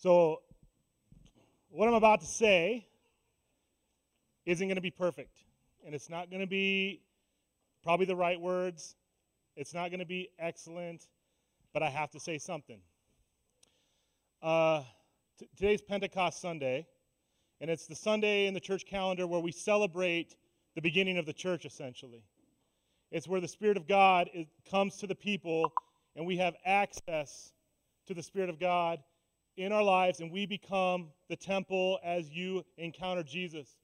So, what I'm about to say isn't going to be perfect. And it's not going to be probably the right words. It's not going to be excellent, but I have to say something. Uh, t- today's Pentecost Sunday, and it's the Sunday in the church calendar where we celebrate the beginning of the church, essentially. It's where the Spirit of God is, comes to the people, and we have access to the Spirit of God in our lives, and we become the temple as you encounter Jesus.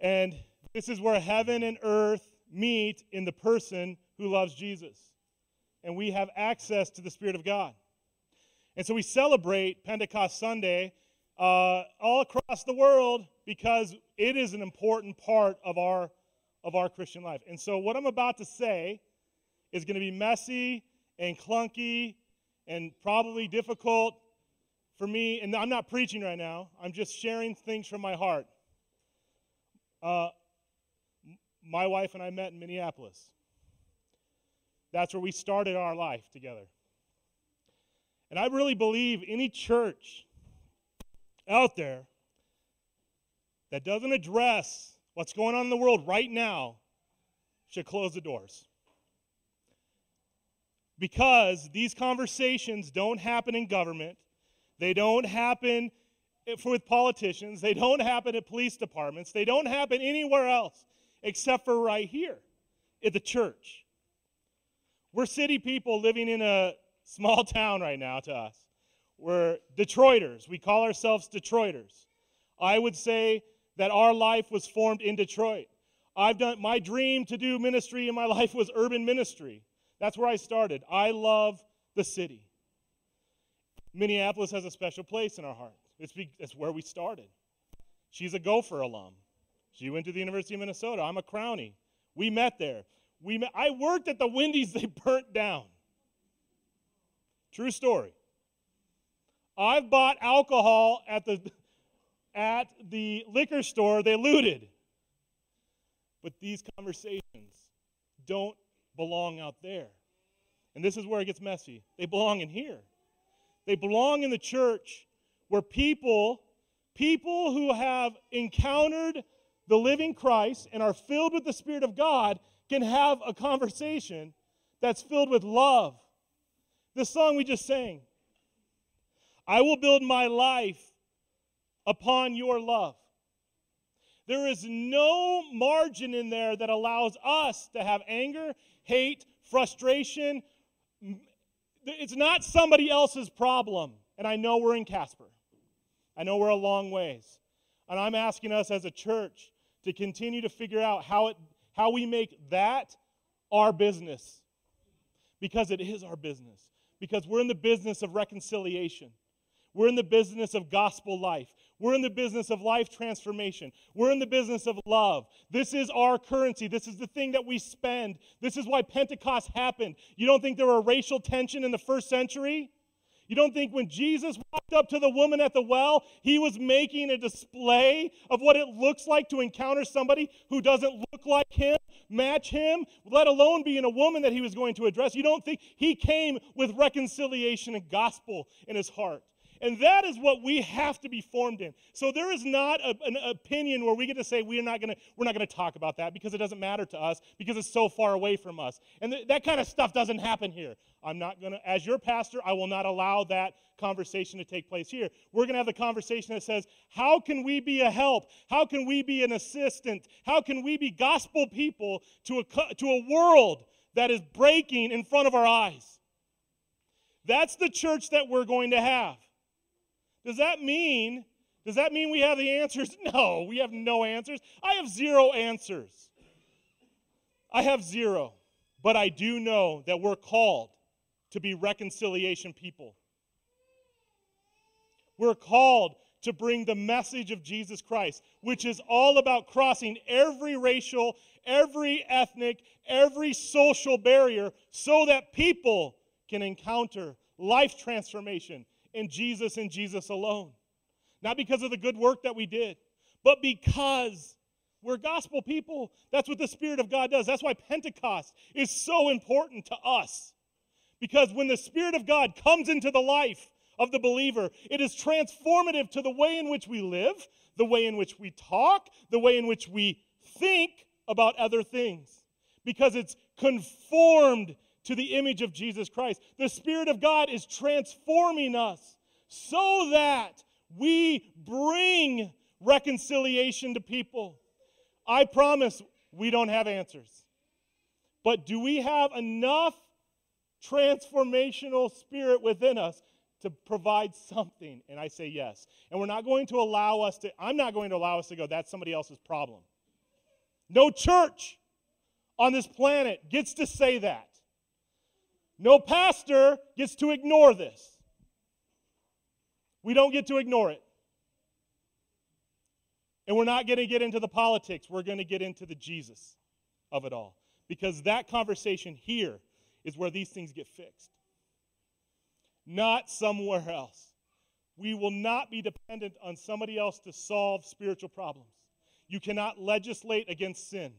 And this is where heaven and earth meet in the person who loves Jesus. And we have access to the Spirit of God. And so we celebrate Pentecost Sunday uh, all across the world because it is an important part of our, of our Christian life. And so what I'm about to say is going to be messy and clunky and probably difficult for me, and I'm not preaching right now, I'm just sharing things from my heart. Uh, my wife and I met in Minneapolis. That's where we started our life together. And I really believe any church out there that doesn't address what's going on in the world right now should close the doors. Because these conversations don't happen in government, they don't happen with politicians, they don't happen at police departments, they don't happen anywhere else except for right here at the church. We're city people living in a small town right now to us. We're Detroiters. We call ourselves Detroiters. I would say that our life was formed in Detroit. I've done my dream to do ministry in my life was urban ministry. That's where I started. I love the city. Minneapolis has a special place in our heart. It's, be, it's where we started. She's a Gopher alum. She went to the University of Minnesota. I'm a Crownie. We met there. We met, I worked at the Wendy's they burnt down. True story. I've bought alcohol at the at the liquor store they looted. But these conversations don't belong out there. And this is where it gets messy. They belong in here. They belong in the church where people, people who have encountered the living Christ and are filled with the Spirit of God, can have a conversation that's filled with love. The song we just sang I will build my life upon your love. There is no margin in there that allows us to have anger, hate, frustration, it's not somebody else's problem. And I know we're in Casper. I know we're a long ways. And I'm asking us as a church to continue to figure out how, it, how we make that our business. Because it is our business. Because we're in the business of reconciliation. We're in the business of gospel life. We're in the business of life transformation. We're in the business of love. This is our currency. This is the thing that we spend. This is why Pentecost happened. You don't think there were racial tension in the first century? You don't think when Jesus walked up to the woman at the well, he was making a display of what it looks like to encounter somebody who doesn't look like him, match him, let alone being a woman that he was going to address? You don't think he came with reconciliation and gospel in his heart? And that is what we have to be formed in. So there is not a, an opinion where we get to say we're not going to we're not going to talk about that because it doesn't matter to us because it's so far away from us. And th- that kind of stuff doesn't happen here. I'm not going to as your pastor, I will not allow that conversation to take place here. We're going to have the conversation that says, how can we be a help? How can we be an assistant? How can we be gospel people to a to a world that is breaking in front of our eyes? That's the church that we're going to have. Does that mean does that mean we have the answers? No, we have no answers. I have zero answers. I have zero. But I do know that we're called to be reconciliation people. We're called to bring the message of Jesus Christ, which is all about crossing every racial, every ethnic, every social barrier so that people can encounter life transformation in Jesus and Jesus alone. Not because of the good work that we did, but because we're gospel people. That's what the Spirit of God does. That's why Pentecost is so important to us. Because when the Spirit of God comes into the life of the believer. It is transformative to the way in which we live, the way in which we talk, the way in which we think about other things, because it's conformed to the image of Jesus Christ. The Spirit of God is transforming us so that we bring reconciliation to people. I promise we don't have answers. But do we have enough transformational spirit within us to provide something? And I say yes. And we're not going to allow us to, I'm not going to allow us to go, that's somebody else's problem. No church on this planet gets to say that. No pastor gets to ignore this. We don't get to ignore it. And we're not going to get into the politics. We're going to get into the Jesus of it all. Because that conversation here is where these things get fixed, not somewhere else. We will not be dependent on somebody else to solve spiritual problems. You cannot legislate against sin.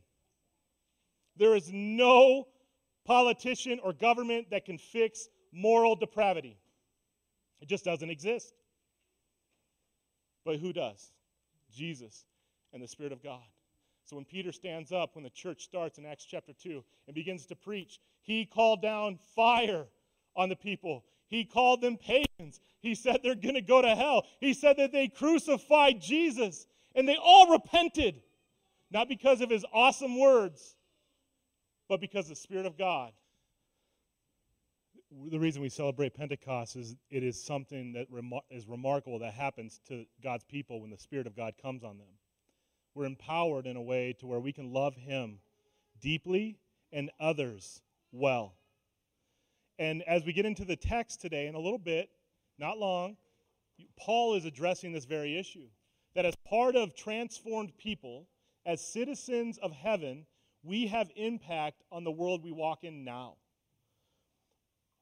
There is no politician or government that can fix moral depravity. It just doesn't exist. But who does? Jesus and the Spirit of God. So when Peter stands up, when the church starts in Acts chapter 2 and begins to preach, he called down fire on the people. He called them pagans. He said they're going to go to hell. He said that they crucified Jesus. And they all repented, not because of his awesome words, but because the Spirit of God. The reason we celebrate Pentecost is it is something that remar- is remarkable that happens to God's people when the Spirit of God comes on them we're empowered in a way to where we can love Him deeply and others well. And as we get into the text today, in a little bit, not long, Paul is addressing this very issue. That as part of transformed people, as citizens of heaven, we have impact on the world we walk in now.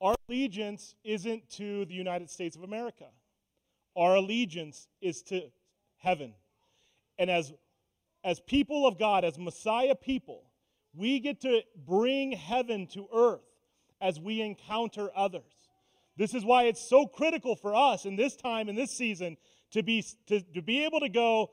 Our allegiance isn't to the United States of America. Our allegiance is to heaven. And as as people of God, as Messiah people, we get to bring heaven to earth as we encounter others. This is why it's so critical for us in this time, in this season, to be, to, to be able to go,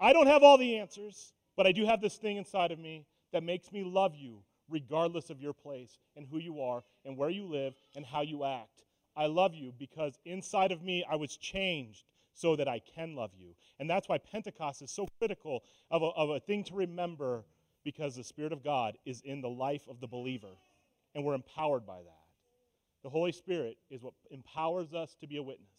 I don't have all the answers, but I do have this thing inside of me that makes me love you regardless of your place and who you are and where you live and how you act. I love you because inside of me I was changed so that I can love you. And that's why Pentecost is so critical of a, of a thing to remember because the Spirit of God is in the life of the believer, and we're empowered by that. The Holy Spirit is what empowers us to be a witness.